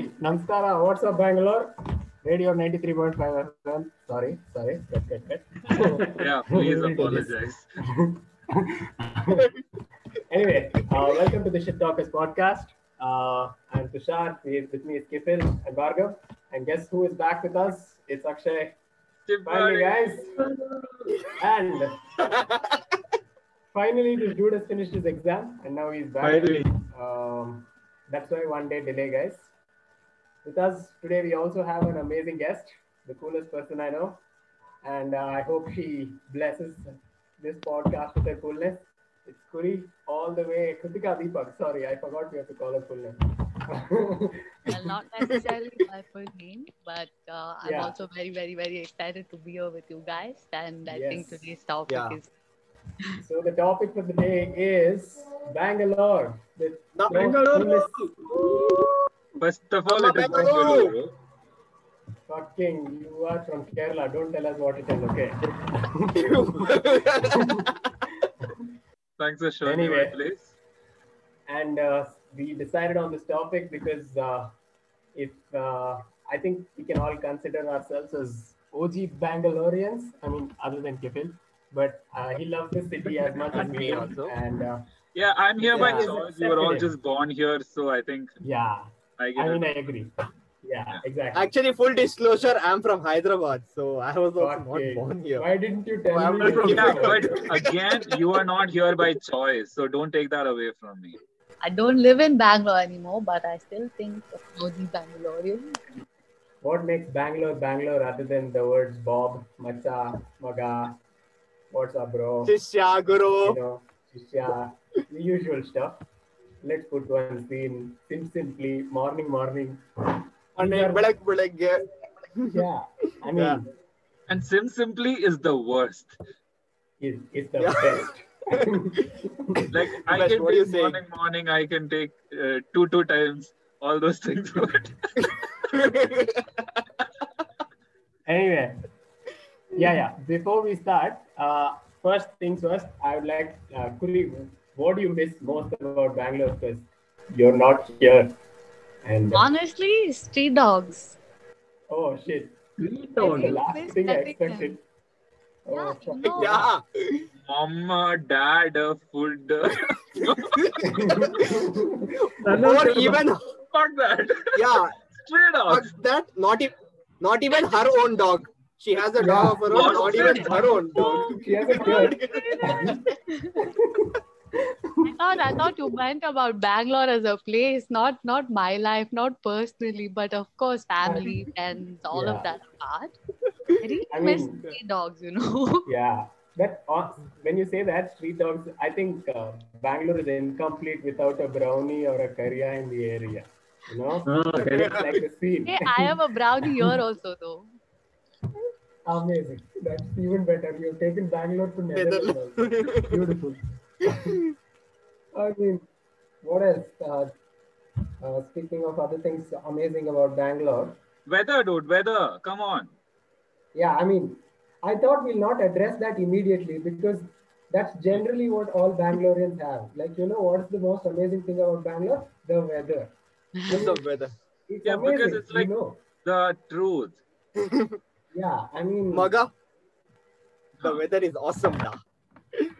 Hey, Namaskara. What's up, Bangalore? Radio 93.5 FM. Sorry, sorry. Cut, cut, cut. yeah, please We'll do this. apologize. anyway, uh, welcome to the Shit Talkers podcast. Uh, I'm Tushar. He- With me is Kifil and Bhargav. And guess who is back with us? It's Akshay. Finally, guys. And finally, this dude has finished his exam and now he's back. Finally. Um, that's why one day delay, guys. With us today, we also have an amazing guest, the coolest person I know. And uh, I hope she blesses this podcast with her coolness. It's Kuri, all the way. Kritika Deepak. Sorry, I forgot we have to call her full name. well, not necessarily my full name, but uh, I'm Yeah. also very, very, very excited to be here with you guys. And I think today's topic Yeah. is so the topic for the day is Bangalore. The Na- coolest- First of all, it is Bangalore. Bangalore. Fucking, you are from Kerala. Don't tell us what it is, okay? Thanks for showing me Anyway. my place. and uh, we decided on this topic because uh, if uh, I think we can all consider ourselves as OG Bangaloreans. I mean, other than Kifil, but uh, he loves the city as much as me also. And uh, Yeah, I'm here by choice. We were all just born here, so I think yeah, I get I mean, it. I agree. Yeah, exactly. Actually, full disclosure, I'm from Hyderabad, so I was also not Okay. born here. Why didn't you tell I'm me? from Yeah, but again, you are not here by choice, so don't take that away from me. I don't live in Bangalore anymore, but I still think of OG Bangalorean. What makes Bangalore Bangalore other than the words Bob, Macha, Maga, what's up, bro? Shishya, you Guru. know, Shishya, the usual stuff Let's put one scene. Sim simply, morning, morning. And These are- ಬೆಳಗ್ ಬೆಳಗ್ಗೆ. Yeah, I mean, Yeah. And Sim Simply is the worst. is is the Yeah. best. Like I Best, can what are you take saying? morning, morning. I can take uh, two, two times. All those things. But anyway, yeah, yeah. Before we start, uh, first things first, I would like, uh, Kuri, what do you miss most about Bangalore? Because you're not here. And Honestly, street dogs. oh shit, Street that's dog. the last thing I everything. expected. Oh, Yeah, fuck. no. Yeah. mama, dad, uh, food. uh, Or even, Fuck that. yeah, Straight fuck that, not, e- not even her own dog. She has a dog Yeah. of her own, not even her own dog. She has a kid. I thought I thought you meant about Bangalore as a place, not not my life, not personally, but of course family, friends, all Yeah. of that apart. I really I miss mean- street dogs, you know. Yeah, that uh, when you say that street dogs, I think uh, Bangalore is incomplete without a brownie or a curry in the area. You know, it's like a scene. hey, I am a brownie here also though. Amazing. That's even better. You've taken Bangalore to Netherlands. also. Beautiful. I mean, what else? Uh, uh, speaking of other things amazing about Bangalore, Weather, dude. Weather. Come on. yeah, I mean, I thought we'll not address that immediately because that's generally what all Bangaloreans have. Like, you know, what's the most amazing thing about Bangalore? The weather. The weather. It's Yeah, because it's like- you know. The truth. Yeah, I mean, Maga. The weather is awesome now.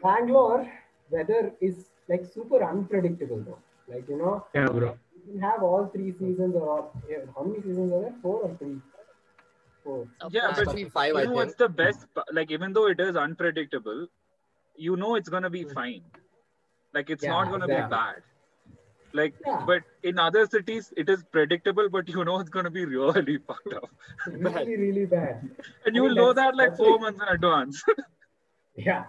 Bangalore weather is like super unpredictable though. Like, you know, Yeah, bro. you can have all three seasons or yeah, how many seasons are there? Four or three? Four. Yeah, but Actually, five, you know what's the best? Like even though it is unpredictable, you know it's gonna be fine. Like it's Yeah, not gonna exactly. be bad. Like, Yeah. but in other cities, it is predictable, but you know it's gonna be really fucked up, Really, really bad. and I you mean, will know that like four months in advance. Yeah.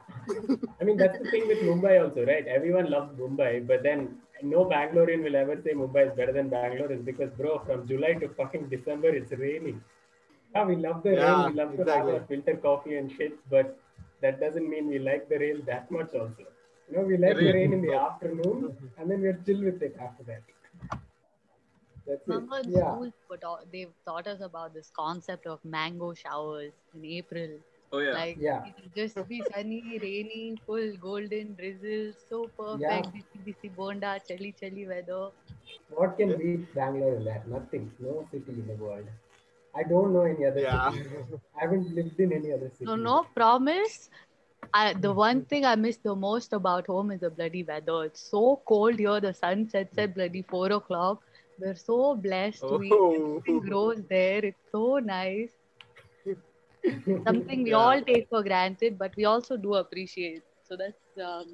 I mean, that's the thing with Mumbai also, right? Everyone loves Mumbai, but then no Bangalorean will ever say Mumbai is better than Bangalore is because, bro, from July to fucking December, it's raining. Yeah, we love the Yeah, rain. We love to have our filter coffee and shit, but that doesn't mean we like the rain that much also. You know, we like the Rain- rain in the afternoon and then we're chill with it after that. That's it. In Yeah. school, but all- they've taught us about this concept of mango showers in April. Oh yeah. Like Yeah. it'll just be sunny, rainy, full golden drizzle, so perfect. Yeah. Bisi bisi bonda, chilly chilly weather. What can beat Bangalore in that? Nothing. No city in the world. I don't know any other Yeah. city. I haven't lived in any other city. No, no, promise. I, the one thing I miss the most about home is the bloody weather. It's so cold here. The sun sets at bloody four o'clock. We're so blessed. We Oh. everything grows there. It's so nice. Something we Yeah. all take for granted, but we also do appreciate. So that's um,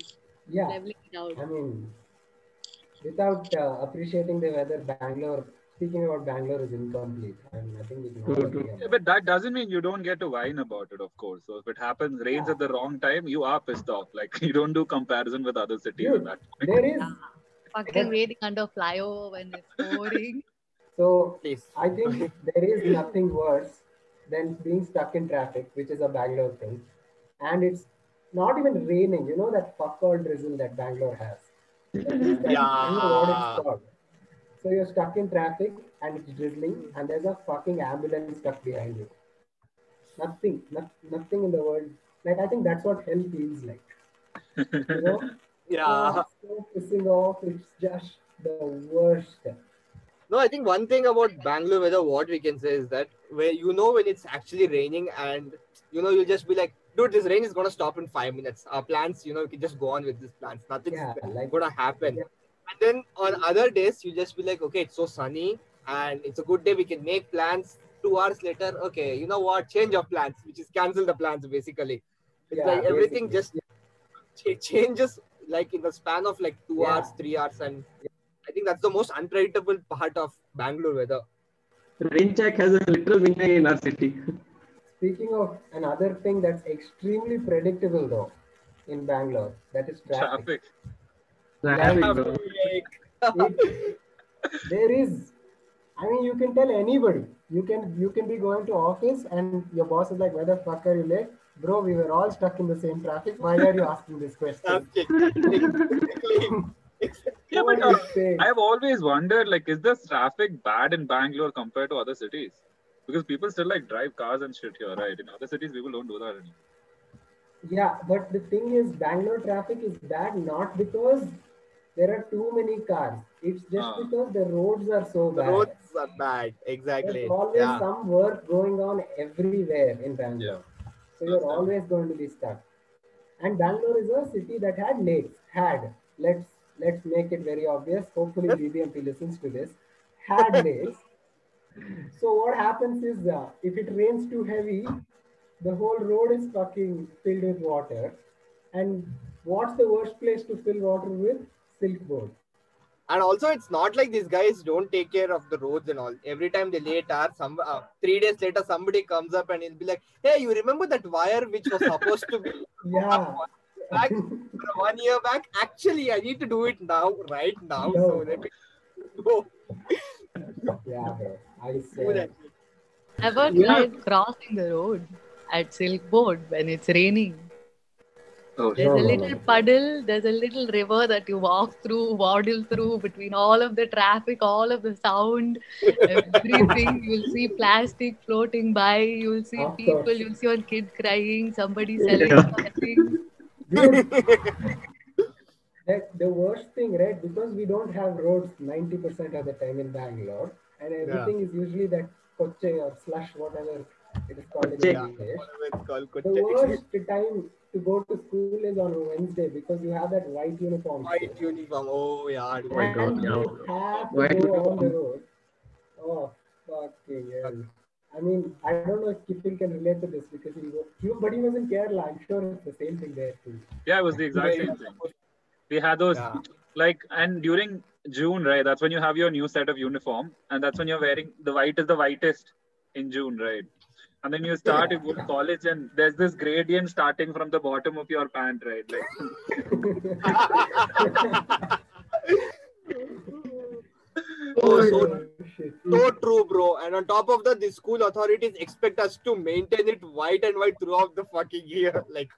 Yeah. leveling it out. I mean, without uh, appreciating the weather, Bangalore, speaking about Bangalore is incomplete. And I think we can all True, agree true. on Yeah, but that doesn't mean you don't get to whine about it, of course. So if it happens, rains at the wrong time, you are pissed off. Like you don't do comparison with other cities. Dude, in that. There is. Fucking waiting under flyover when it's pouring. So Please. I think there is nothing worse than being stuck in traffic, which is a Bangalore thing. And it's not even raining. You know that fuck all drizzle that Bangalore has. That is that- I don't know what Yeah. So you're stuck in traffic and it's drizzling, and there's a fucking ambulance stuck behind you. Nothing, not, nothing in the world. Like I think that's what hell feels like. You know? Yeah. So pissing off. It's just the worst. No, I think one thing about Bangalore weather, what we can say is that where you know when it's actually raining and you know you'll just be like, dude, this rain is gonna stop in five minutes. Our plans, you know, we can just go on with these plans. Nothing's Yeah, like gonna happen. Yeah. And then on other days, you just be like, okay, it's so sunny and it's a good day. We can make plans. Two hours later, okay, you know what? Change of plans, which is cancel the plans basically. It's Yeah, like everything basically. just ch- changes like in the span of like two hours, three hours, and I think that's the most unpredictable part of Bangalore weather. Rain check has a literal meaning in our city. Speaking of another thing that's extremely predictable though in Bangalore, that is traffic. Traffic. Traffic, bro. It- there is, I mean, you can tell anybody. You can you can be going to office and your boss is like, "Where the fuck are you late, bro? We were all stuck in the same traffic. Why are you asking this question?" Yeah, but uh. I've always wondered, like, is the traffic bad in Bangalore compared to other cities? Because people still like drive cars and shit here, right? In other cities, people don't do that anymore. Yeah, but the thing is, Bangalore traffic is bad not because there are too many cars. It's just Ah. because the roads are so the bad. roads are bad. Exactly. There's always Yeah. some work going on everywhere in Bangalore. So you're That's right. always going to be stuck. And Bangalore is a city that had lakes. Had. Let's let's make it very obvious. Hopefully BBMP listens to this. Had lakes. So what happens is uh, if it rains too heavy, the whole road is fucking filled with water. And what's the worst place to fill water with? Silk board. And also, it's not like these guys don't take care of the roads and all. Every time they late are some uh, three days later, somebody comes up and he'll be like, "Hey, you remember that wire which was supposed to be Yeah. back one year back? Actually, I need to do it now, right now. No. So let me go yeah, bro. I do that. Ever Yeah. tried crossing the road at Silk Board when it's raining? Oh, There's No, a little no. puddle, there's a little river that you walk through, waddle through between all of the traffic, all of the sound, everything. You'll see plastic floating by, you'll see Of people, course. you'll see one kid crying, somebody selling Yeah. something. Dude, that the worst thing, right? Because we don't have roads 90% of the time in Bangalore, and everything is usually that koche or slush, whatever it is called in Koche. English. Whatever called, The worst time to go to school is on a Wednesday because you have that white uniform. White uniform. Oh yeah. dude. my and God, you have to White go on the uniform. road. Oh, fucking hell. I mean, I don't know if Kipil can relate to this because he was, he, but he was in Kerala. I'm sure it's the same thing there too. Yeah, it was the exact same thing. We had those Yeah. like, and during June, right? That's when you have your new set of uniform, and that's when you're wearing the white is the whitest in June, right? And then you start, you go to college, and there's this gradient starting from the bottom of your pant, right? Like, Oh, so, so true, bro. And on top of that, the school authorities expect us to maintain it white and white throughout the fucking year. Like,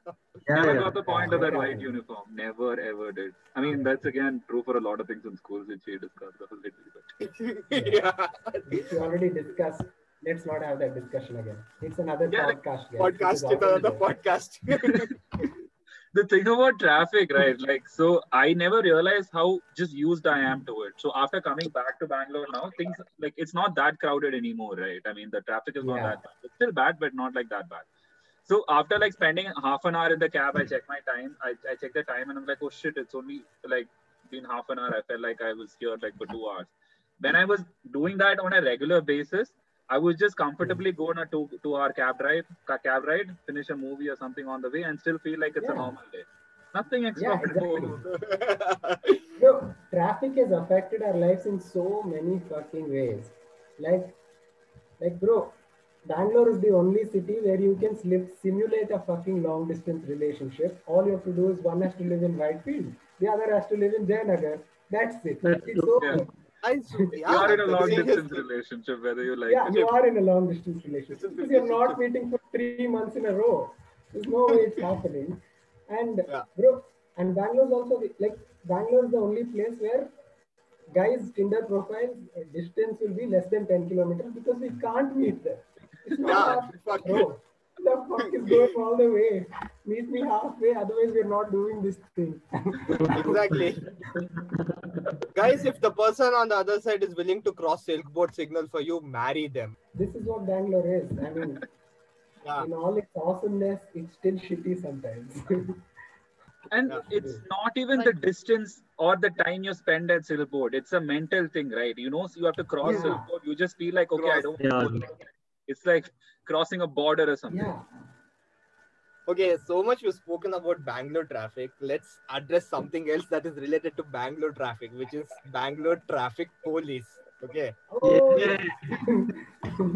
Yeah, never yeah. got the point of that white uniform. Never ever did. I mean, that's again true for a lot of things in schools, which we discussed already. But yeah. Which we already discussed. Let's not have that discussion again. It's another Yeah, like podcast. guys. Is Podcast, another podcast. the thing about traffic, right? Like, so I never realized how just used I am to it. So after coming back to Bangalore now, things like it's not that crowded anymore, right? I mean, the traffic is not Yeah. that bad. It's still bad, but not like that bad. So after like spending half an hour in the cab, I check my time. I, I check the time and I'm like, oh shit, it's only like been half an hour. I felt like I was here like for two hours. When I was doing that on a regular basis, I would just comfortably go on a two two hour cab ride, ca- cab ride, finish a movie or something on the way, and still feel like it's a normal day. Nothing Yeah, extraordinary. exactly. Bro, traffic has affected our lives in so many fucking ways. Like, like, bro, Bangalore is the only city where you can slip, simulate a fucking long distance relationship. All you have to do is one has to live in Whitefield, the other has to live in Jayanagar. That's it. That's it's true. over. Yeah. I, you are in a long distance relationship, whether you like it. Yeah, it. you are in a long distance relationship because you're not meeting for three months in a row. There's no way it's happening. And Yeah. bro, and Bangalore's also the, like Bangalore is the only place where guys' Tinder profiles uh, distance will be less than 10 kilometers because we can't meet there. It's not Yeah, hap- fuck. bro. The fuck is going all the way? Meet me halfway, otherwise we're not doing this thing. exactly. Guys, if the person on the other side is willing to cross Silkboard signal for you, marry them. this is what Bangalore is. I mean, Yeah. in all its awesomeness, it's still shitty sometimes. And Yeah. it's not even the distance or the time you spend at Silkboard. It's a mental thing, right? You know, so you have to cross Yeah. Silkboard. You just feel like, okay, I don't. Yeah. It's like crossing a border or something. yeah. Okay, so much we've spoken about Bangalore traffic. Let's address something else that is related to Bangalore traffic, which is Bangalore traffic police. Okay. Oh, Yeah.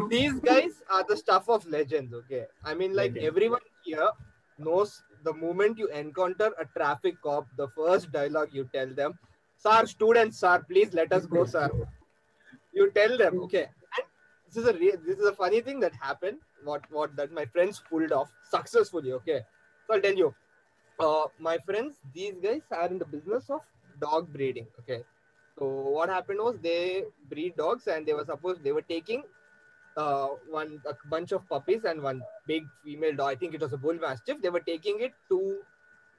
These guys are the stuff of legends, okay? I mean, like Legends. everyone here knows the moment you encounter a traffic cop, the first dialogue you tell them, Sir, students, sir, please let us go, sir. You tell them, okay. This is a re- this is a funny thing that happened. What what that my friends pulled off successfully, okay. So I'll tell you. Uh, my friends, these guys are in the business of dog breeding, okay. So what happened was they breed dogs and they were supposed they were taking uh, one a bunch of puppies and one big female dog. I think it was a bull mastiff. They were taking it to,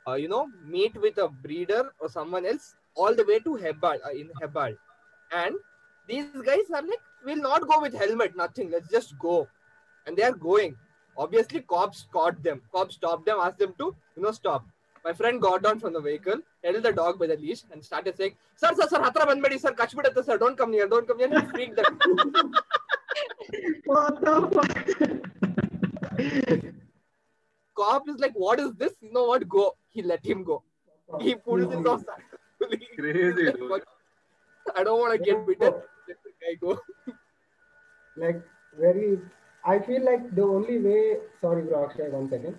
uh, you know, meet with a breeder or someone else all the way to Hebbal uh, in Hebbal, and these guys are like, we'll not go with helmet, nothing. Let's just go, and they are going. Obviously, cops caught them. Cops stopped them, asked them to, you know, stop. My friend got down from the vehicle, held the dog by the leash, and started saying, "Sir, sir, sir, hatra bandbedi, sir, catch bidatte, sir, don't come near, don't come near." He freaked them. What the fuck? cop is like, what is this? You know what? Go. He let him go. He pulls his off. Crazy, dude. I don't want to get bitten. Let the guy go. like very i feel like the only way sorry bro Akshay, one second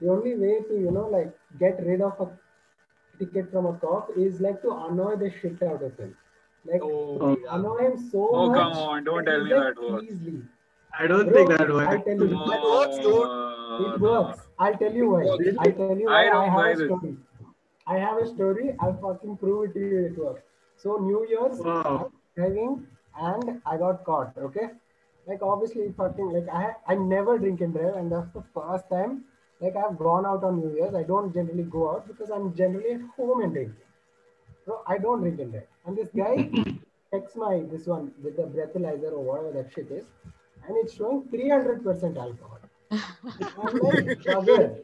the only way to you know like get rid of a ticket from a cop is like to annoy the shit out of him like Oh, yeah. annoy him so Oh, much come on, don't tell me that works. easily. I don't Bro, think that I'll works. tell you That works, dude. Oh, it no. works i'll tell you why Really? i'll tell you I why i, don't buy have a this. story i have a story i'll fucking prove it to you it works so new year's Wow. driving and I got caught. Okay, like obviously fucking like I I never drink and drive, and that's the first time like I've gone out on New Year's. I don't generally go out because I'm generally at home and drinking. So I don't drink and drive. And this guy checks my this one with the breathalyzer or whatever that shit is, and it's showing 300% alcohol. I'm like, brother,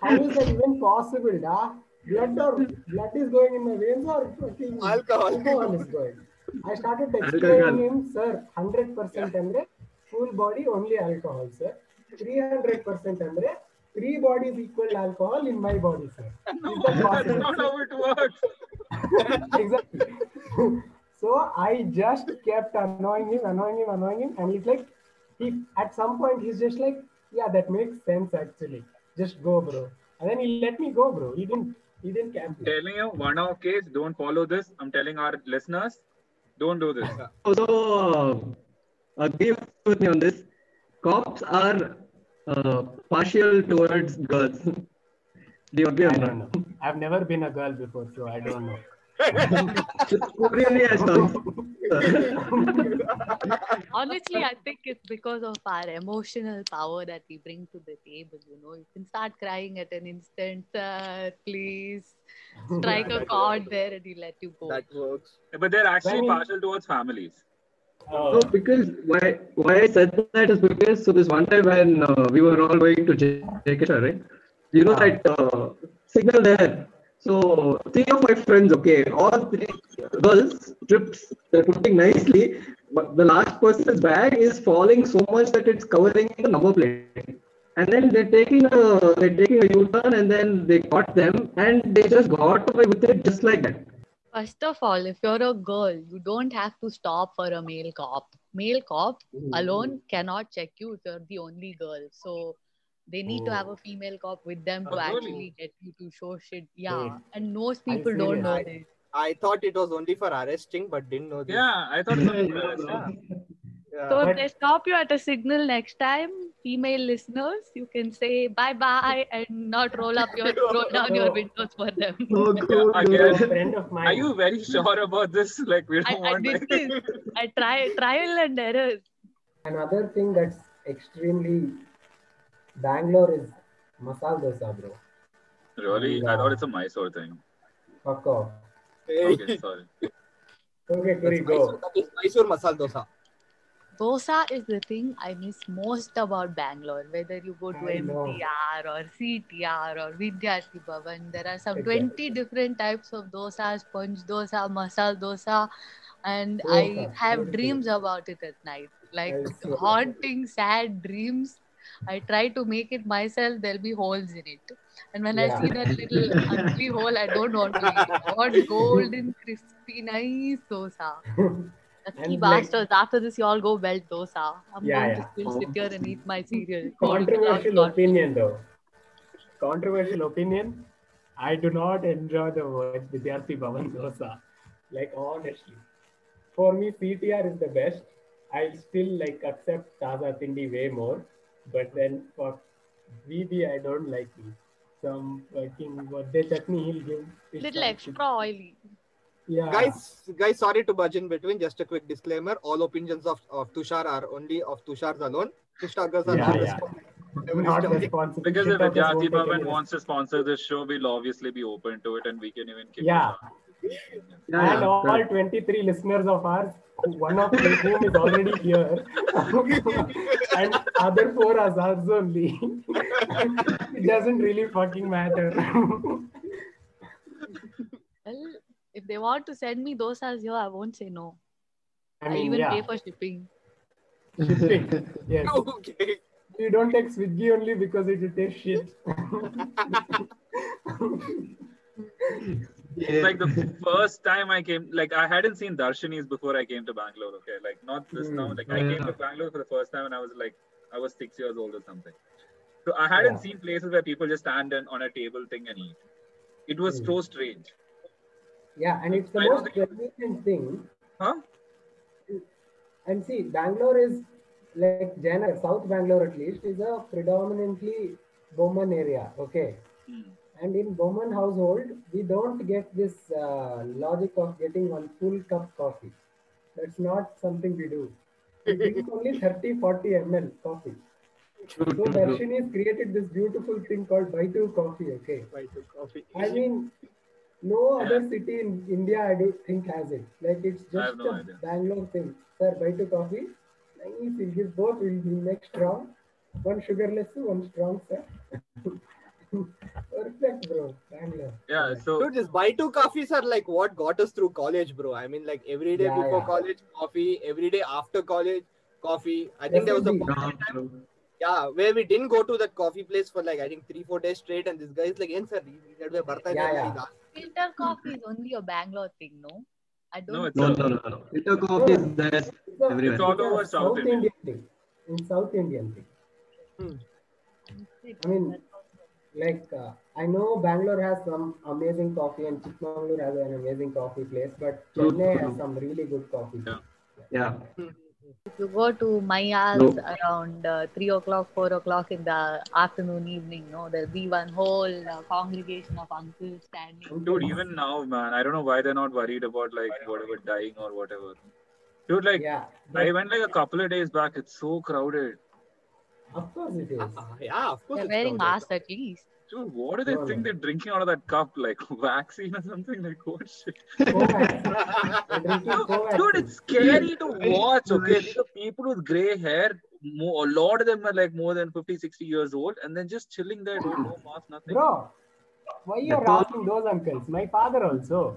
how is that even possible, da? Blood or blood is going in my veins or fucking Alcohol. alcohol is going. I started Alcohol. explaining him, sir, 100% andre, full body only alcohol, sir. 300% andre, three bodies equal alcohol in my body, sir. Is that That's not how it works. exactly. so I just kept annoying him, annoying him, annoying him, and he's like, he at some point he's just like, yeah, that makes sense actually. Just go, bro. And then he let me go, bro. He didn't. He didn't camp me. telling you, one off case, don't follow this. I'm telling our listeners, don't do this. Also, uh, agree with me on this. Cops are uh, partial towards girls. Do you agree I on don't that? know. I've never been a girl before, so I don't know. Really. Honestly, I think it's because of our emotional power that we bring to the table. You know, you can start crying at an instant. Sir, please strike a chord there, and he let you go. that works. But they're actually When- partial towards families. Oh, No, because why why I said that is because so this one time when uh, we were all going to JK, right? You know Ah. that uh, signal there. So three of my friends, okay, all three girls trips they're putting nicely, but the last person's bag is falling so much that it's covering the number plate. And then they're taking a they're taking a U-turn and then they caught them and they just got away with it just like that. First of all, if you're a girl, you don't have to stop for a male cop. Male cop hmm. alone cannot check you if you're the only girl. So they need to have a oh. female cop with them oh, to Oh, really? actually get you to show shit. Yeah. Wait. And most people don't know serious? this. I thought it was only for arresting, but didn't know this. Yeah, I thought. Yeah. So But- if they stop you at a signal next time, female listeners, you can say bye bye and not roll up your roll down your windows for them. Oh, cool, Again. a friend of mine. Are you very sure about this? Like we I, don't I want. did this. I try trial and errors. Another thing that's extremely Bangalore is masala dosa, bro. Really? I thought uh, it's a Mysore thing. Fuck off. Okay, sorry. Okay, Kuri, That's go. Mysore, that is Mysore masala dosa. Dosa is the thing I miss most about Bangalore. Whether you go to I know. MTR or CTR or Vidyarthi Bhavan, there are some Exactly. 20 different types of dosas, sponge dosa, masala dosa, and Dosa, I have beautiful. dreams about it at night. Like haunting, sad dreams. I try to make it myself, there'll be holes in it. And when Yeah. I see that little ugly hole, I don't want to eat it. I want golden, crispy, nice dosa. Lucky And like- bastards. After this, you all go belt dosa. I'm Yeah, going yeah. to still sit here and eat my cereal. Controversial opinion, though. Controversial opinion. I do not enjoy the word Vidyarthi Bhavan dosa. Like, honestly. For me, CTR is the best. I still like accept Taza Tindi way more. But then for VB, I don't like it. Some fucking what they chutney he'll give. fish Little extra oily. Yeah. Guys, guys, sorry to budge in between. Just a quick disclaimer: all opinions of, of Tushar are only of Tushar's alone. Tushar girls are Yeah, not yeah. responsible. Not responsible. Because if talkers Vidyarthi won't Bhavan wants to sponsor this show, we'll obviously be open to it and we can even kick Yeah. it Yeah, and yeah, all correct. 23 listeners of ours, one of whom is already here, and other four are ours only. it doesn't really fucking matter. Well, if they want to send me dosas here, I won't say no. I I mean, even yeah. pay for shipping. Shipping. Yes. okay. You don't take Swiggy only because it will taste shit. It's like the first time I came, like I hadn't seen Darshini's before I came to Bangalore. Okay, like not this now. Hmm. Like I came to Bangalore for the first time and I was like, I was six years old or something. So I hadn't Yeah. seen places where people just stand and, on a table thing and eat. It was Hmm. so strange. yeah, and it's the I most convenient thing. Huh? And see, Bangalore is like Jana, South Bangalore at least, is a predominantly Brahmin area. Okay. Hmm. And in Brahmin household, we don't get this uh, logic of getting one full cup coffee. That's not something we do. We drink only 30, 40 ml coffee. So Darshini has created this beautiful thing called Two Coffee. Okay. So coffee. I mean, no other city in India I don't think has it. Like it's just no a idea. Bangalore thing. Sir, Two Coffee. Nice. We'll give both. We'll make strong. One sugarless, one strong, sir. Perfect, bro. Yeah, so dude, just buy two coffees are like what got us through college, bro. I mean, like every day yeah, before yeah. college, coffee, every day after college, coffee. I think there was a point in time, yeah, where we didn't go to that coffee place for like I think three, four days straight, and this guy is like, "Yes, sir, yeah, yeah. filter coffee is only a Bangalore thing, no? I don't. No, it's no, no, no, no. Filter coffee is there everywhere. It's all over South, South Indian. Indian thing. In South Indian thing. Hmm. I mean, like uh, I know Bangalore has some amazing coffee and Chikmagalur has an amazing coffee place, but True, Chennai true. has some really good coffee. Yeah. Yeah. If you go to Mayas No. around uh, 3 o'clock, 4 o'clock in the afternoon, evening, no, there'll be one whole uh, congregation of uncles standing. dude, even now, man, I don't know why they're not worried about like whatever dying or whatever. Dude, like Yeah. I went like a couple of days back. It's so crowded. Of course it is. Uh, yeah, of course. They're wearing masks at least. Dude, what do they No, think no. they're drinking out of that cup? Like vaccine or something? Like what shit? Covax. They're drinking Covax. Dude, it's scary to watch. Okay, these are people with gray hair. More, a lot of them are like more than 50, 60 years old, and then just chilling there, dude. No mask, nothing. Bro, why you're That's all. asking those uncles? My father also.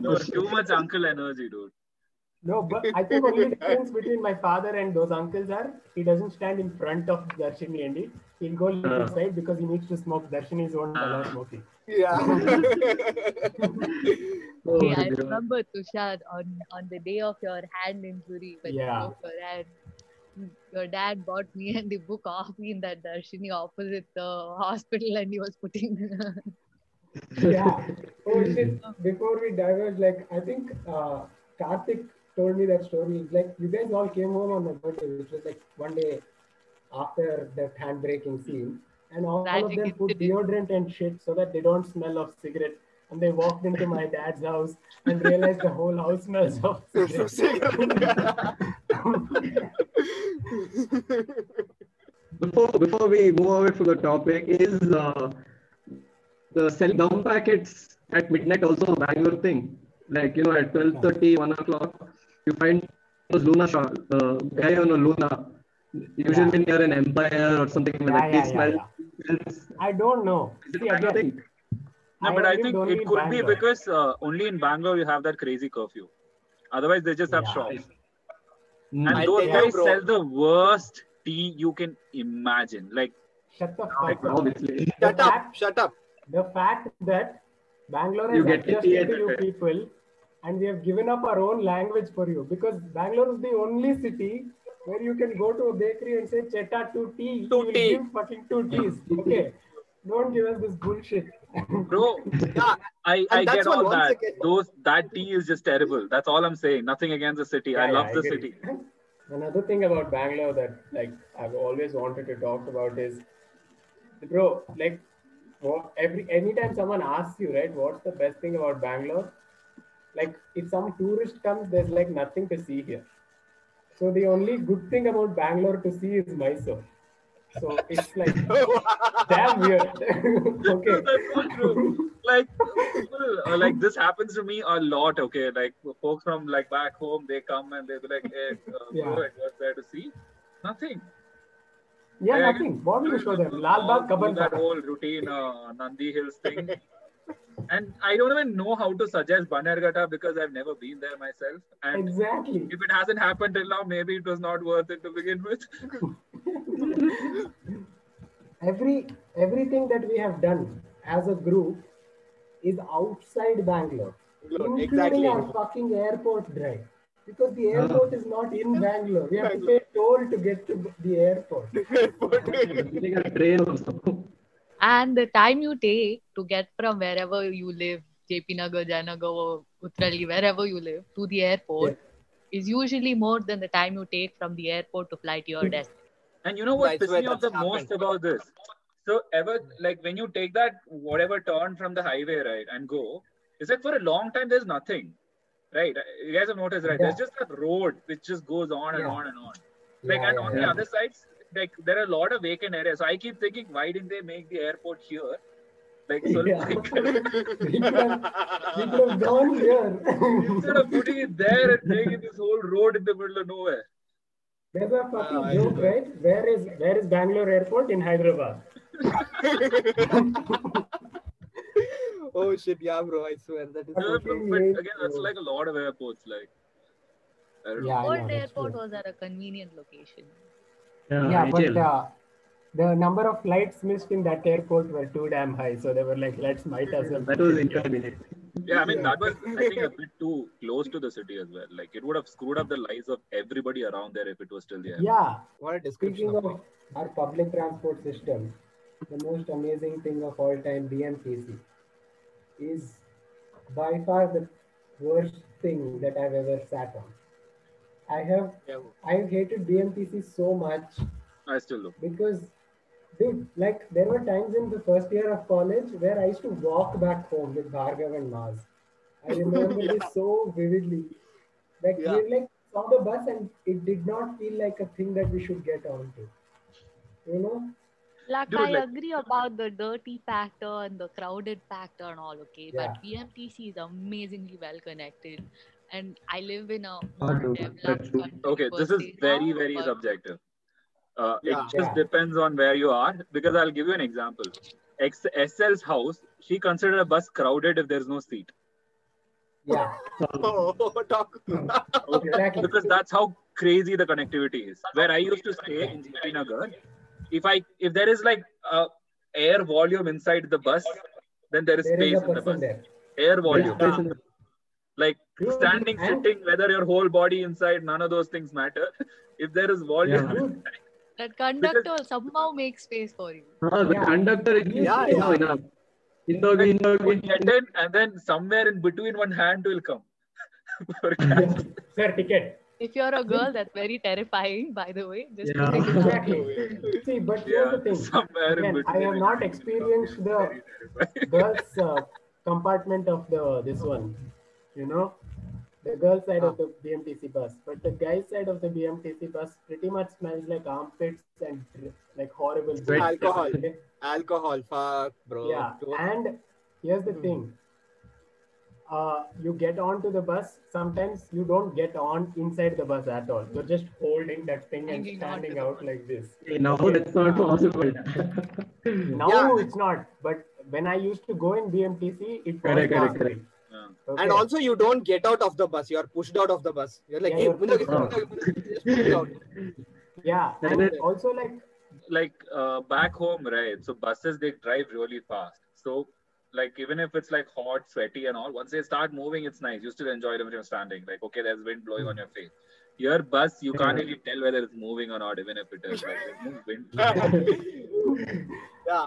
No, too much uncle energy, dude. No, but I think the only difference between my father and those uncles are he doesn't stand in front of Darshini and he, he'll go little Uh. side because he needs to smoke. Darshini's won't allow Uh. smoking. Yeah. Oh, Hey, I remember Tushar on on the day of your hand injury when Yeah. you broke your hand. Your dad bought me and the book off me in that Darshini opposite the hospital, and he was putting. yeah. Oh shit. Before we diverge, like I think uh, Karthik told me that story. It's like you guys all came home on my birthday, which was like one day after that hand breaking scene, and all, all of them put deodorant and shit so that they don't smell of cigarette. And they walked into my dad's house and realized the whole house smells of cigarette. before before we move away from the topic is uh, the sell down packets at midnight also a Bangalore thing. Like you know at 12:30, 1 o'clock, you find those Luna shop, uh, guy on a Luna. Usually near an Empire or something like Yeah, that. yeah, yeah, smells- yeah. I don't know. See, a Bangalore again, thing? No, but I think it in could be because uh, only in Bangalore you have that crazy curfew. Otherwise, they just have Yeah. shops. Mm. And I those guys bro. sell the worst tea you can imagine. Like, Shut the Like, fuck up. obviously. Shut up! Shut up! The fact that Bangalore has You get adjusted to you people and we have given up our own language for you because Bangalore is the only city where you can go to a bakery and say cheta two tea. Two He will tea. give fucking two teas. Okay. Don't give us this bullshit. bro, Yeah, I, I get all that. again- Those that tea is just terrible. That's all I'm saying. Nothing against the city. I love yeah, the get city. it. Another thing about Bangalore that like I've always wanted to talk about is, bro, like what, every anytime someone asks you, right, what's the best thing about Bangalore? Like if some tourist comes, there's like nothing to see here. So the only good thing about Bangalore to see is Mysore. So it's like damn weird. okay. That's so true. Like, people, uh, like this happens to me a lot. Okay, like folks from like back home, they come and they be like, "Hey, uh, Yeah. what's there to see?" Nothing. Yeah, nothing. What will you show them? All Lal Bagh do that whole routine uh, Nandi Hills thing. And I don't even know how to suggest Bannerghatta because I've never been there myself. And Exactly. if it hasn't happened till now, maybe it was not worth it to begin with. every everything that we have done as a group is outside Bangalore, including Exactly. our fucking airport drive. Because the airport is not in Bangalore. We have to pay toll to get to the airport. Getting a train also. And the time you take to get from wherever you live, JP Nagar, Jayanagar, or Utrali, wherever you live, to the airport is usually more than the time you take from the airport to fly to your desk. And you know what pisses me off the that's most about this? So ever like when you take that whatever turn from the highway right and go, it's like for a long time there's nothing, right? You guys have noticed, right? There's just a road which just goes on and Yeah. on and on. Like Yeah, and yeah, on the other sides, like there are a lot of vacant areas. So I keep thinking, why didn't they make the airport here? Like so Yeah. like, We could have, we could have gone here. instead of putting it there and making this whole road in the middle of nowhere. There's a fucking I joke, right? Where is where is Bangalore airport in Hyderabad? oh shit, yeah, bro. I swear that is. Yeah, but, but again, that's like a lot of airports. Like, I don't. Yeah, know, Old that's airport was at a convenient location. Yeah, but ideal. uh, the number of flights missed in that airport were too damn high. So they were like, let's might as well. that was inconvenient. Yeah, I mean that was I think a bit too close to the city as well. Like it would have screwed up the lives of everybody around there if it was still there. Yeah, What a description speaking of of our public transport system, the most amazing thing of all time, BMTC, is by far the worst thing that I've ever sat on. I have Yeah. I've hated BMTC so much I still do. because dude like there were times in the first year of college where i used to walk back home with bhargav and maz i remember this so vividly Like Yeah. we like saw the bus and it did not feel like a thing that we should get onto. You know? Like Dude, I like- agree about the dirty factor and the crowded factor and all, okay. But BMTC is amazingly well connected, and I live in a more dude, developed that's true. country Okay, this is se very, now, very subjective. Uh, Yeah. It just Yeah. depends on where you are. Because I'll give you an example. X- SL's house, she considered a bus crowded if there's no seat. Yeah. Oh, talk. Exactly. Because that's how crazy the connectivity is. Where I used to stay in JP Nagar, if I if there is like uh, air volume inside the bus, then there is There is space a in the bus. there. Air volume. Yeah. Like Dude, standing, and- sitting, whether your whole body inside, none of those things matter. If there is volume, Yeah. Dude, that conductor will somehow make space for you. The Yeah. conductor is Yeah, you know, enough. In the in the and then and then somewhere in between one hand will come. For catch. Sir, ticket. If you're a girl, that's very terrifying, by the way. Just to Yeah. let you. Exactly. See, but here's the yeah, thing. somewhere Again. I have not experienced the girls' uh, compartment of the this one. You know, the girl side of the BMTC bus, but the guy side of the BMTC bus pretty much smells like armpits and like horrible Sweat. Alcohol. Alcohol, fuck, bro. Yeah, and here's the Hmm. thing. Uh, you get onto the bus. Sometimes you don't get on inside the bus at all. You're just holding that thing and Hanging on to standing out like this. now that's not possible. Now Yeah. it's not, but when I used to go in BMTC, it was Correct, correct, possible. correct. Yeah. Okay. And also, you don't get out of the bus. You are pushed out of the bus. You're like, Yeah, hey, you're Mundak, out. Mundak, Mundak, just push out. yeah, And and also like like uh, back home, right? So buses they drive really fast. So like even if it's like hot, sweaty, and all, once they start moving, it's nice. You still enjoy them when you're standing. Like okay, there's wind blowing on your face. Your bus, you can't really tell whether it's moving or not, even if it is. Like, wind. yeah.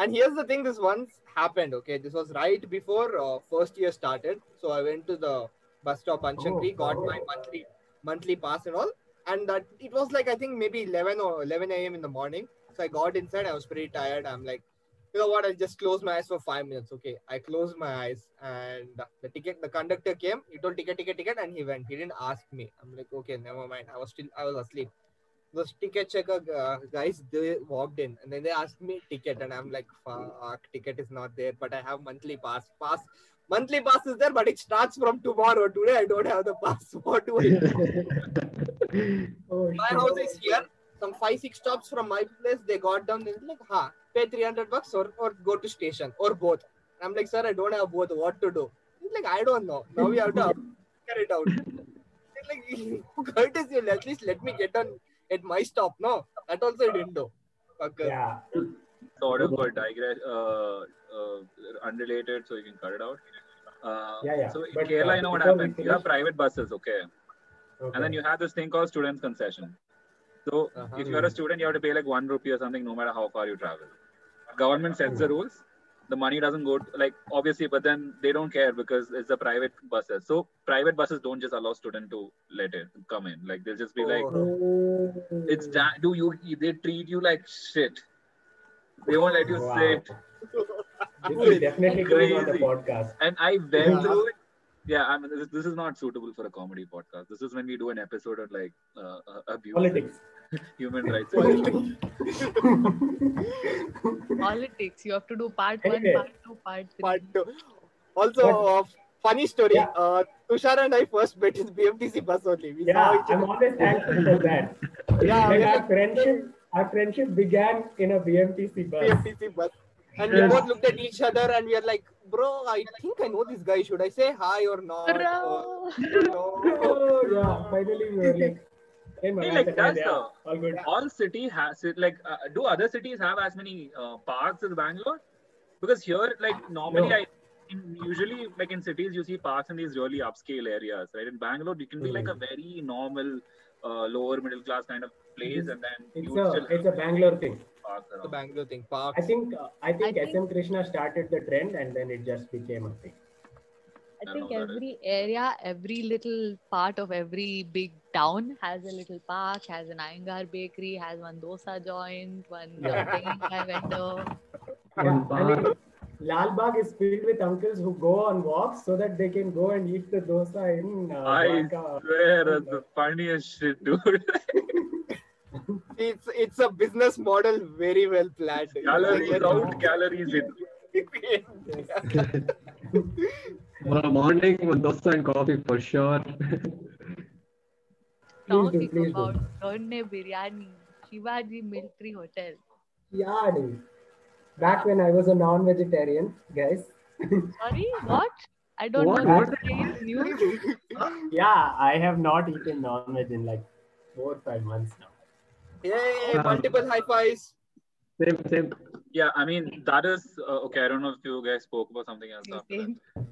And here's the thing: this once happened. Okay, this was right before uh, first year started. So I went to the bus stop Anshankri, Oh, got oh. my monthly monthly pass and all. And that it was like I think maybe 11 or 11 a.m. in the morning. So I got inside. I was pretty tired. I'm like, you know what? I'll just close my eyes for five minutes. Okay, I closed my eyes, and the ticket, the conductor came. He told ticket, ticket, ticket, and he went. He didn't ask me. I'm like, okay, never mind. I was still, I was asleep. The ticket checker guys, they walked in, and then they asked me ticket, and I'm like, fuck, ticket is not there, but I have monthly pass. Pass, monthly pass is there, but it starts from tomorrow. Today I don't have the pass. What do I do? oh, my house is here. Some five six stops from my place. They got down. They're like, "Ha, pay three hundred bucks or or go to station or both." I'm like, "Sir, I don't have both. What to do?" He's like, "I don't know. Now we have to figure it out." He's like, "Courtesy, at least let me get on at my stop." No, that also he didn't do. Fucker. yeah, sort of a digress, uh, uh, unrelated, so you can cut it out. Uh, Yeah, yeah. So in But, Kerala, uh, you know what before happens? You have private buses, okay, okay. and then you have this thing called students concession. So Uh-huh. if you're a student, you have to pay like one rupee or something, no matter how far you travel. Government sets the rules. The money doesn't go to, like obviously, but then they don't care because it's the private buses. So private buses don't just allow student to let it come in. Like they'll just be like, Oh. it's da- do you they treat you like shit. They won't let you Wow. sit. Definitely going on the Crazy. podcast. And I went Yeah. through it. Yeah, I mean, this, this is not suitable for a comedy podcast. This is when we do an episode on like uh, uh, abuse, Politics. Human rights. Politics. You have to do part Anyway. one, part two, part three. Part two. Also, uh, funny story. Yeah. Uh, Tushar and I first met in BMTC bus only. We saw Yeah, each I'm always thankful for that. Yeah, like we're our friendship, our friendship began in a BMTC bus. BMTC bus. And we both looked at each other and we are like, bro, I think I know this guy. Should I say hi or not? Bro. Uh, no. Oh, yeah, finally we were like, hey, man, like, that's the- all good. All city has. Like, uh, do other cities have as many uh, parks as Bangalore? Because here, like, normally No. I. In, usually, like in cities, you see parks in these really upscale areas, right? In Bangalore, it can be like a Hmm. very normal, uh, lower middle class kind of place, and then It's a still it's a Bangalore thing. have The. Bangalore thing, parks. I think uh, I think I think- SM Krishna started the trend and then it just became a thing. I I think every area, every little part of every big town has a little park, has an Iyengar bakery, has one dosa joint, one Yeah. uh, vendor. Yeah, I mean, bar. Lal Bagh is filled with uncles who go on walks so that they can go and eat the dosa in uh, I Dwarka. swear, that's the funniest shit, dude. It's it's a business model very well planned. calories out, calories in. Tomorrow morning, dosa and coffee for sure. Please do, Talking please do. about Donne Biryani, Shivaji Military Hotel. Yeah, dude. Back when I was a non-vegetarian, guys. Sorry, what? I don't What? know. What? That is new. Yeah, I have not eaten non-veg in like four or five months now. Yay! Multiple high fives. Same, same. Yeah, I mean that is uh, okay. I don't know if you guys spoke about something else after that.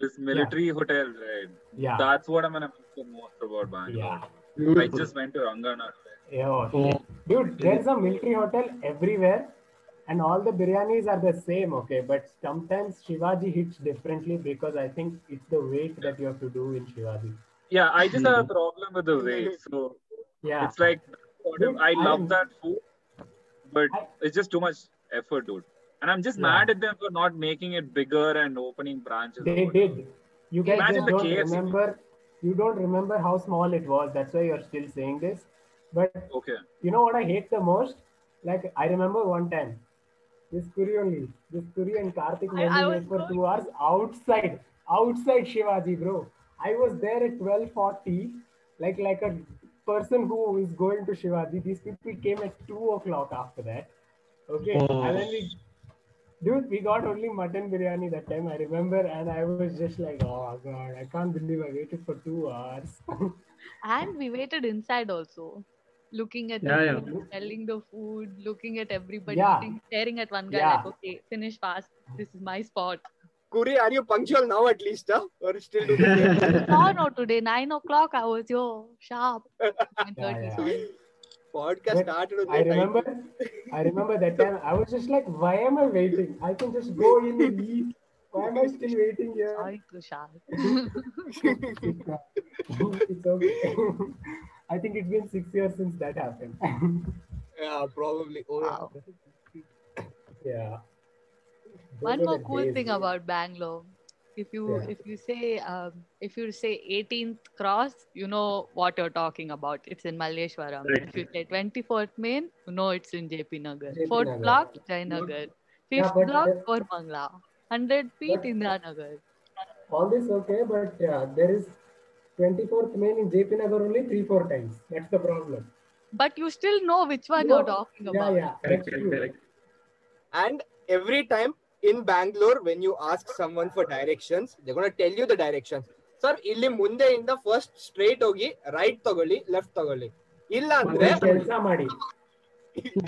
This military hotel, right? Yeah. That's what I'm gonna miss the most about Bangalore. Yeah. I just went to Rangana. Yeah, oh, Oh. Dude, there's a military hotel everywhere, and all the biryanis are the same, okay? But sometimes Shivaji hits differently because I think it's the weight that you have to do in Shivaji. Yeah, I just have a mm-hmm. problem with the weight. So Yeah. it's like Dude, I love I'm- that food, but I- it's just too much effort, dude. And I'm just Yeah. mad at them for not making it bigger and opening branches. They did. You guys Imagine just the don't KFC. remember. You don't remember how small it was. That's why you're still saying this. But. Okay. you know what I hate the most? Like I remember one time, this Kuri only, this Kuri and Karthik I- I Mendi was for going- two hours outside, outside Shivaji, bro. I was there at twelve forty, like like a person who is going to Shivaji. These people came at two o'clock after that. Okay, Oh. and then we, dude, we got only mutton biryani that time. I remember, and I was just like, oh god, I can't believe I waited for two hours. And we waited inside also, looking at Yeah, the yeah. food, smelling the food, looking at everybody, Yeah. eating, staring at one guy Yeah. like, okay, finish fast. This is my spot. Kuri, are you punctual now at least, huh? Or still do the no, no, today nine o'clock I was yo sharp. Nine Yeah, yeah. Sorry. Podcast But started with I the time. remember, I remember that time. I was just like, why am I waiting? I can just go in and eat. Why am I still waiting here? Sorry, Tushar. it's okay. I think it's been six years since that happened. Yeah, probably. Oh, yeah. Wow. yeah. Those One more cool days, thing man. about Bangalore. If you Yeah. if you say um, if you say 18th cross, you know what you're talking about. It's in Malleshwaram. Right. If you say 24th main, you know it's in JP Nagar. JP Fourth Nagar. block, Jayanagar. Yeah, Fifth but block, the- Koramangala. 100 feet, But- Indira Nagar. All this okay, but yeah, there is 24th main in JP Nagar only three, four times. That's the problem. But you still know which one No, you're talking Yeah, about. yeah. correct, correct, correct. And every time in Bangalore, when you ask someone for directions, they're gonna tell you the directions. Sir ಇಲ್ಲಿ ಮುಂದೆಯಿಂದ first straight ಹೋಗಿ right ತಗೊಳ್ಳಿ left ತಗೊಳ್ಳಿ ಇಲ್ಲ ಅಂದ್ರೆ ಒಂದು ಕೆಲಸ ಮಾಡಿ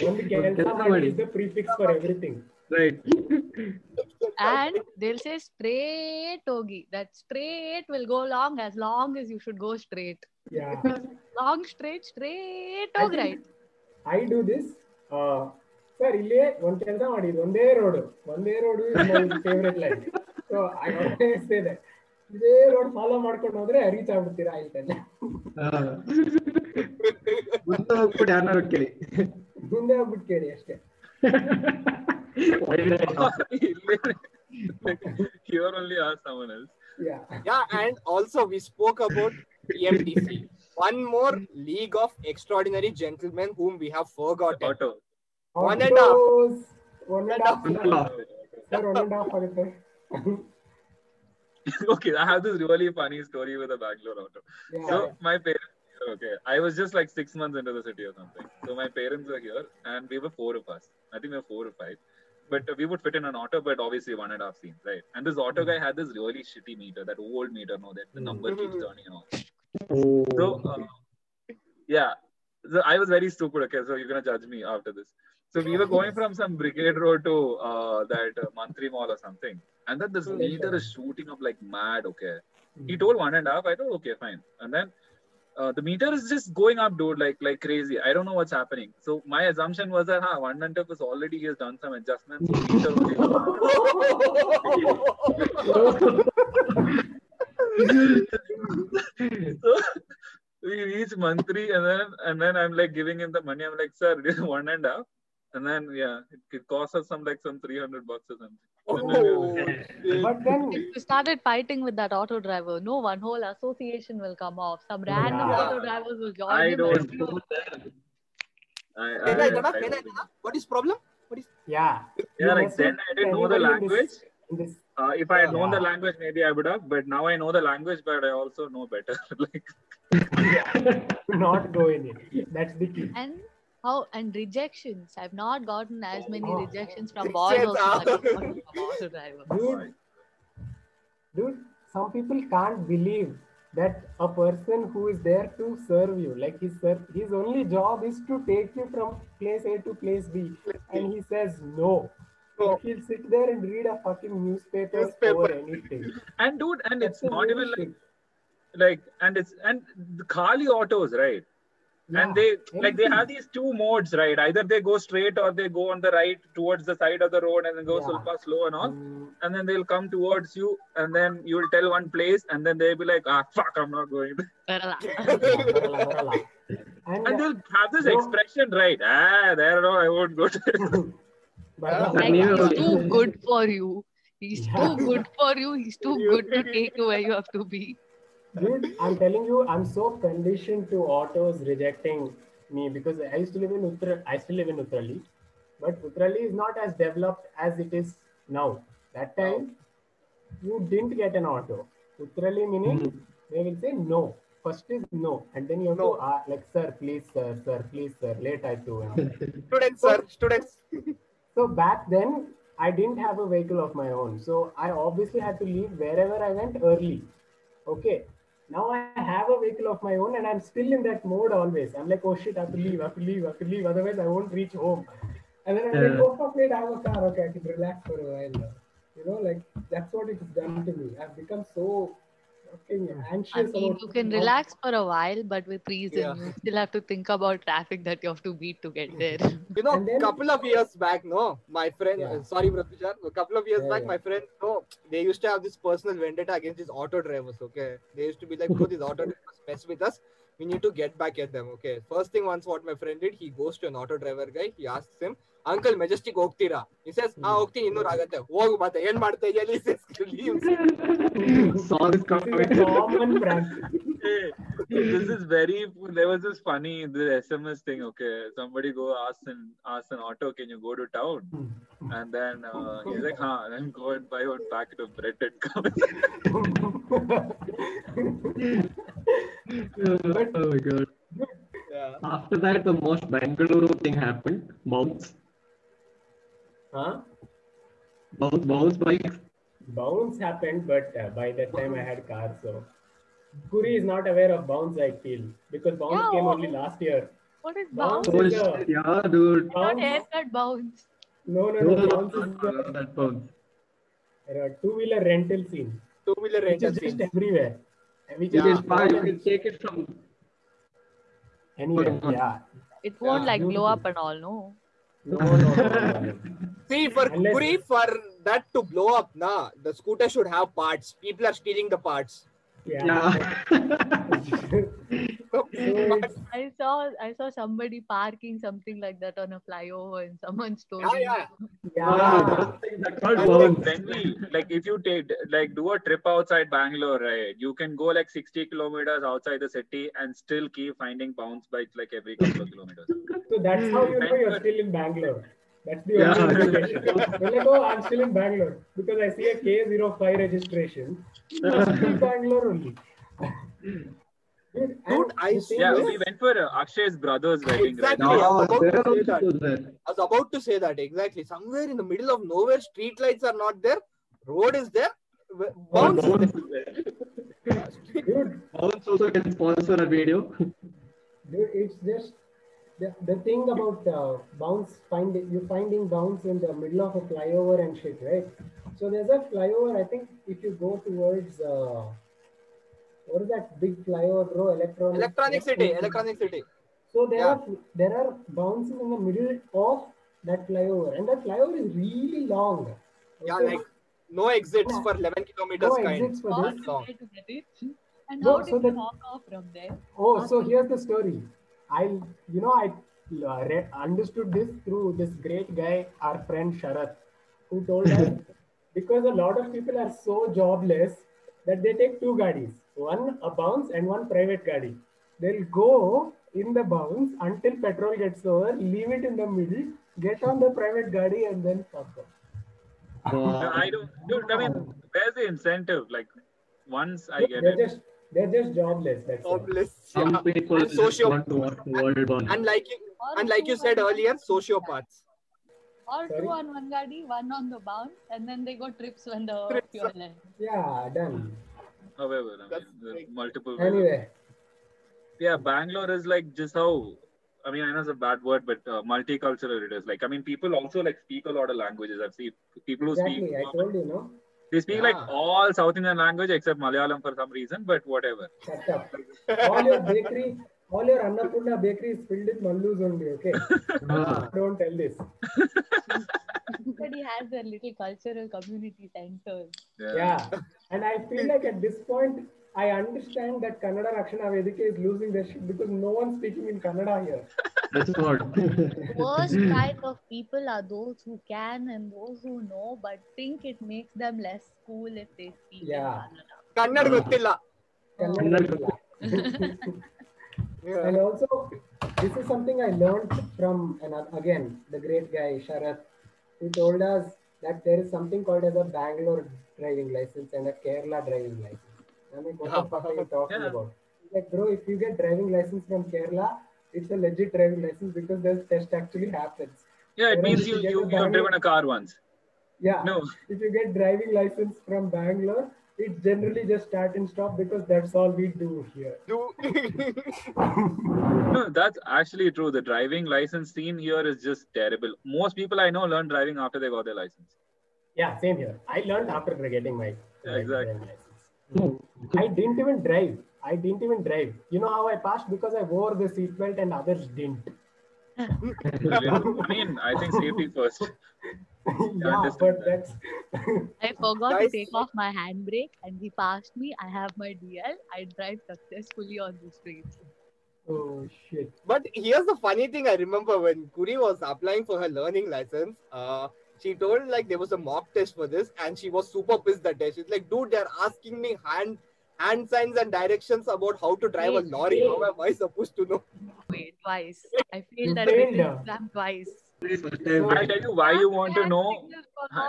ಒಂದು ಕೆಲಸ ಕೆಲ್ಸ ಮಾಡಿ ಮಾಡಿ. is the prefix for everything. Right. And they'll say straight hogi. That straight will go long as long as you should go straight. Yeah. Long straight, straight I hog think right. I do this. sir ಇಲ್ಲಿ ಒಂದ್ ಕೆಲಸ ಮಾಡಿದ್ ಒಂದೇ road ಒಂದೇ road favourite line ಇದೆ. ಇದೇ road follow ಮಾಡ್ಕೊಂಡು ಹೋದ್ರೆ ರೀಚ್ ಆಗ್ಬಿಡ್ತೀರಾ ಆಯ್ತಲ್ಲೇ ಮುಂದೆ ಹೋಗ್ಬಿಟ್ ಕೇಳಿ ಅಷ್ಟೇ. One more league of extraordinary gentlemen whom we have forgot auto One and half. One and half. One and half. Sir, one and half okay, I have this really funny story with a Bangalore auto. Yeah, so yeah. my parents, okay, I was just like six months into the city or something. So my parents were here, and we were four of us. I think we were four or five. But we would fit in an auto, but obviously one and a half scenes, right? And this auto guy had this really shitty meter, that old meter, no, that the number keeps mm-hmm. turning on. Oh. So, uh, yeah, so I was very stupid. Okay, so you're gonna judge me after this. So we were going from some Brigade Road to uh, that uh, Mantri Mall or something, and then this meter is shooting up like mad. Okay, he told one and a half. I thought okay, fine, and then. Uh, the meter is just going up, dude, like like crazy. I don't know what's happening. So my assumption was that, huh, one and a half is already he has done some adjustments. So meter so we reach Mantri and then and then I'm like giving him the money. I'm like, sir, it is one and a half and then yeah, it, it cost us some like some 300 bucks or something. Oh. but then if you started fighting with that auto driver, no one whole association will come off. Some random yeah. auto drivers will join. I don't. Do I, I, I, I, what is problem? What is? Yeah. Yeah, like then I didn't know the language. This, uh, if I had known yeah. the language, maybe I would have. But now I know the language, but I also know better. like, not go in it. That's the key. And how and rejections. I've not gotten as many Oh. rejections from boys also as I've gotten from auto drivers. Dude, dude, some people can't believe that a person who is there to serve you, like his ser- his only job is to take you from place A to place B, and he says no. No. He'll sit there and read a fucking newspaper, Newspaper. or anything. and dude, and it's That's a not new even like like and it's and the Kali autos, right? Yeah, and they like they have these two modes, right? Either they go straight or they go on the right towards the side of the road and then go Yeah. super slow and all. Mm, And then they'll come towards you, and then you'll tell one place, and then they'll be like, "Ah, fuck, I'm not going." there." Kerala. barala, barala. And, And they'll have this expression, right? Ah, there, no, I won't go to. barala. Like he's too good for you. He's too good for you. He's too good to take you where you have to be. Dude, I'm telling you, I'm so conditioned to autos rejecting me because I used to live in Uttar. I still live in Uttarahalli, but Uttarahalli is not as developed as it is now. That time, you didn't get an auto. Uttarahalli meaning they will say no. First is no, and then you have No. to uh, like, sir, please, sir, sir, please, sir, late I too. Students, sir, students. So back then, I didn't have a vehicle of my own. So I obviously had to leave wherever I went early. Okay. Now I have a vehicle of my own and I'm still in that mode always. I'm like, oh shit, I have to leave, I have to leave, I have to leave. Otherwise, I won't reach home. And then I'm like, Yeah. oh fuck, wait, I have a car. Okay, I can relax for a while now. You know, like that's what it's done to me. I've become so anxious I mean, you can how- relax for a while, but with reason, Yeah. you still have to think about traffic that you have to beat to get there. You know, And then- couple of years back, no, my friend, Yeah. sorry, Pratyushar, a couple of years Yeah, back, yeah. my friend, no, they used to have this personal vendetta against these auto drivers, okay? They used to be like, bro, these auto drivers mess with us. We need to get back at them, okay? First thing, once what my friend did, he goes to an auto driver guy, he asks him, Uncle, Majestic ಹೋಗ್ತೀರಾ He says, ah, ಹೋಗ್ತೀನಿ ಇನ್ನೂರು ಆಗತ್ತೆ ಹೋಗು ಮತ್ತೆ ಏನ್ ಮಾಡ್ತಾ ಇದೆಯಾ He says, leaves. Saw this This is coming. a common prank. Hey, this is very. There was this funny the SMS thing. Okay, somebody go ask an ask an auto, can you go to town? And then uh, he's like, huh, then go and buy one packet of bread and come. oh my god. Yeah. After that, the most Bangalore thing happened. Bounce. huh? Bounce, bounce bikes. bounce happened, but uh, by that time I had car. So Kuri is not aware of bounce. I feel because bounce Yeah, came only last year. What is Bounce bounce? Is a yeah, dude. Not bounce. haircut bounce. No, no, No, no. no, Bounce no, is no, no, that bounce. a two-wheeler rental scene, Two-wheeler which is rental just scenes. everywhere. Which It is is fine. You can take it from. anywhere. Yeah. It won't Yeah, like blow up and all, no? No, no. See, for Unless- Kuri, for that to blow up, nah, the scooter should have parts. People are stealing the parts. Yeah. Yeah. So, I saw I saw somebody parking something like that on a flyover in someone's story. yeah, yeah. Ah, yeah. that's thing that And bounce. when we like if you take like do a trip outside Bangalore, right? You can go like 60 kilometers outside the city and still keep finding bounce bikes like every couple of kilometers. So that's how you know you're still in Bangalore. That's the Yeah. only indication. You're like, oh, I'm still in Bangalore because I see a K05 registration. I'm Bangalore only. Dude, Dude, I see- Yeah, we went for uh, Akshay's brother's wedding. Exactly. Right? Yeah, Yeah, about to say that. I was about to say that exactly. Somewhere in the middle of nowhere, street lights are not there. Road is there. w- Bounce is Bounce there. is there. dude, Bounce also can sponsor a video. dude, it's just the, the thing about uh, bounce finding you finding bounce in the middle of a flyover and shit, right? So there's a flyover. I think if you go towards uh, what is that big flyover, bro? Electronic. Electronic City. Electronic City. So there Yeah. are there are bounces in the middle of that flyover, and that flyover is really long. Yeah, like no exits for 11 kilometers no kind. exits for How this. long. you get to get it? And No, how so you the- walk off from there? Oh, so here's the story. I, you know, I uh, read, understood this through this great guy, our friend Sharath, who told us because a lot of people are so jobless that they take two gadis, one a bounce and one private gadi. They'll go in the bounce until petrol gets over, leave it in the middle, get on the private gadi, and then fuck off. No, I don't. Dude, I mean, where's the incentive? Like, once I get they're it. just they're just jobless. That's all. Jobless. Some Yeah. people And just socio- want to watch world burn. And like you, Or and like you said earlier, sociopaths. Or Sorry? two on one gadi, one on the bounce, and then they go trips when the Trips. fuel ends. Yeah, done. However, I mean, there's like- multiple. ways. Anyway, Yeah, Bangalore is like just how. I mean, I know it's a bad word, but uh, multicultural it is. Like, I mean, people also like speak a lot of languages. I've seen people who exactly. speak. I told you, no. They speak like all South Indian language except Malayalam for some reason, but whatever. All your bakery, all your Annapurna bakery is filled with mallus only. Okay, don't tell this. Everybody has their little cultural community centers. Yeah, and I feel like at this point, I understand that Kannada Rakshana Vedika is losing their shit because no one's speaking in Kannada here. That's what. Worst type of people are those who can and those who know, but think it makes them less cool if they speak yeah. in Kannada. Kannada gottilla. Kannada yeah. And also, this is something I learned from, and again, the great guy, Sharat. He told us that there is something called as a Bangalore driving license and a Kerala driving license I mean, what the fuck are you talking Yeah. about? Like, bro, if you get driving license from Kerala, it's a legit driving license because the test actually happens. Yeah, it Whereas means you you, you have driven a car once. Yeah. No. If you get driving license from Bangalore, it generally just start and stop because that's all we do here. Do- No, that's actually true. The driving license scene here is just terrible. Most people I know learn driving after they got their license. Yeah, same here. I learned after getting my Yeah, my exactly. driving license. Hmm. I didn't even drive. I didn't even drive. You know how I passed because I wore the seatbelt and others didn't. I mean, I think safety first. yeah, but that. that's I forgot Guys- to take off my handbrake and he passed me. I have my DL. I drive successfully on the streets. oh shit. But here's the funny thing I remember when Kuri was applying for her learning license, uh, she told like there was a mock test for this and she was super pissed that day. She's like, dude, they're asking me hand hand signs and directions about how to drive a Wait, lorry. How am I supposed to know? Wait, twice. I failed that failed, written uh. exam twice. First. I'll tell you why you want to know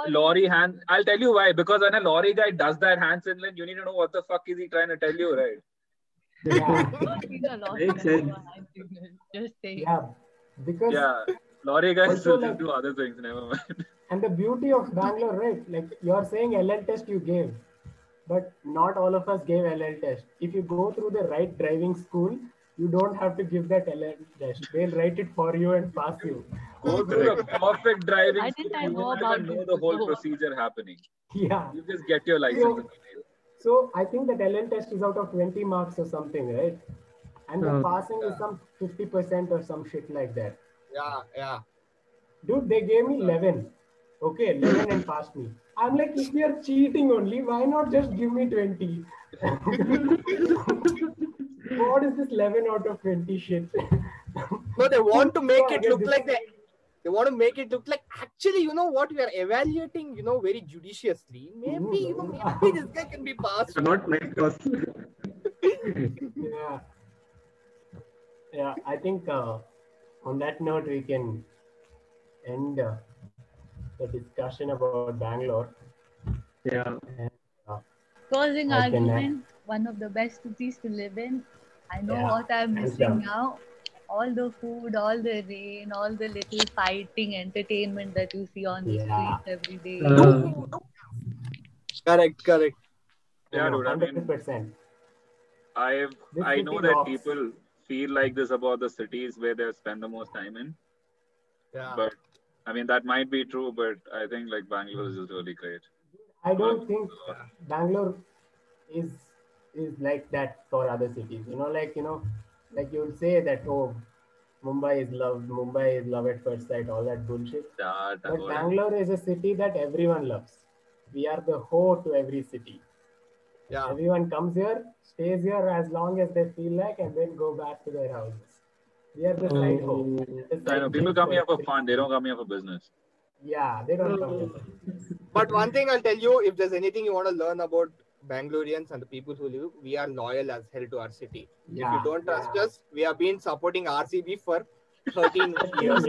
lorry hand. I'll tell you why. Because when a lorry guy does that hand signal, you need to know what the fuck is he trying to tell you, right? Yeah. Makes sense. Just saying. Yeah. Because Yeah. Lorry guys Also, will like- do other things. Never mind. and the beauty of Bangalore, right? Like you're saying LL test you gave, but not all of us gave LL test. If you go through the right driving school, you don't have to give that LL test. They'll write it for you and pass you. Go through the perfect driving Why school. didn't I know won't about even know the whole procedure happening. Yeah. You just get your license. So- in the mail. So I think that LL test is out of 20 marks or something, right? And the Uh, passing is some 50% or some shit like that. Yeah, yeah. Dude, they gave me 11. Okay, 11 and passed me. I'm like, if you're cheating only, why not just give me 20? what is this 11 out of 20 shit? No, they want to make So it look like they they want to make it look like actually, you know what, we are evaluating, you know, very judiciously. Maybe, you know, maybe this guy can be passed. Not like us. yeah. Yeah, I think uh, on that note, we can end uh, the discussion about Bangalore. yeah. Closing I can, uh, argument, one of the best cities to live in. I know Yeah, what I'm missing down. now. All the food, all the rain, all the little fighting entertainment that you see on the Yeah. streets every day. Uh, Correct, correct. Yeah, dude. I mean, 100%. I've I know that rocks. people feel like this about the cities where they spend the most time in. Yeah. But I mean that might be true, but I think like Bangalore is just really great. I don't think Bangalore is is like that for other cities. You know, like you know, like you'll say that oh, Mumbai is loved, Mumbai is love at first sight, all that bullshit. That, But Bangalore is a city that everyone loves. We are the hoe to every city. Yeah. Everyone comes here, stays here as long as they feel like, and then go back to their houses. We are the side hoe. Oh. The I know people come here for fun. They don't come here for business. Yeah, they don't come here. But one thing I'll tell you, if there's anything you want to learn about Bangaloreans and the people who live, we are loyal as hell to our city. If you don't trust us, we have been supporting RCB for 13 years.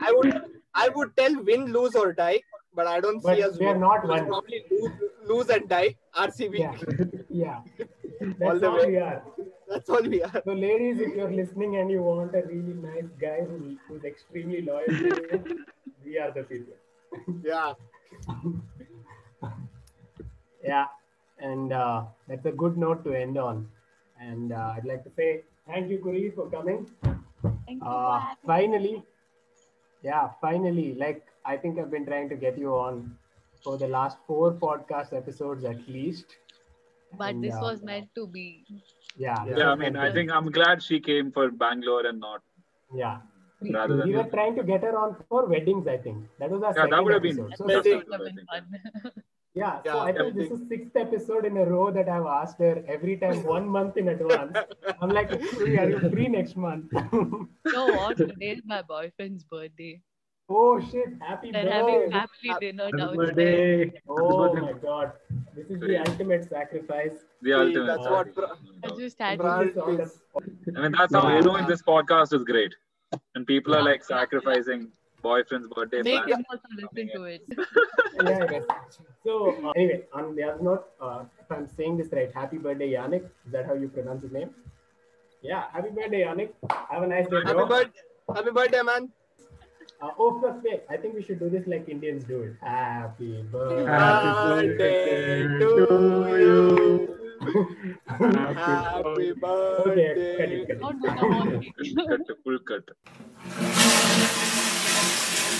I would I would tell win, lose or die, but I don't But see us we are win. not We'll one. Probably lose, lose and die. RCB. Yeah. Yeah. All That's the all way. we are. That's all we are. So, ladies, if you're listening and you want a really nice guy who, who's extremely loyal to you, we are the people. Yeah. Yeah, and uh, that's a good note to end on. And uh, I'd like to say thank you, Kuri, for coming. Thank you. Uh, for having me. finally, yeah, finally, like I think I've been trying to get you on for the last four podcast episodes at least. But And, this uh, was meant to be. Yeah, this Yeah, I mean, I think I'm glad she came for Bangalore and not yeah. rather than. We were trying to get her on for weddings, I think. That was our Yeah, that would have been. episode. So, that's Wedding. what I Would have been fun. yeah, so I think this is sixth episode in a row that I've asked her every time one month in advance. I'm like, Kuri, are you free next month? you know what? Today is my boyfriend's birthday. oh shit, happy birthday. They're having birthday. family dinner Happy downstairs. Oh my god. This is the ultimate sacrifice. The ultimate. that's what bro- I just had Bro- This sort I mean, that's how you know this podcast is great. And people are like sacrificing boyfriend's birthday make him also listen to it. yeah, yeah. So uh, anyway, on the other note, uh, if I'm saying this right, happy birthday, Yannick. Is that how you pronounce his name? Yeah, happy birthday, Yannick. Have a nice day, Happy bro. birthday. Happy birthday, man. Uh, oh, first, wait. I think we should do this like Indians do it. Happy birthday. Happy birthday birthday to to you. Happy Happy okay, cut birthday. it, cut it. The cut, full cut.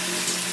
Thank you.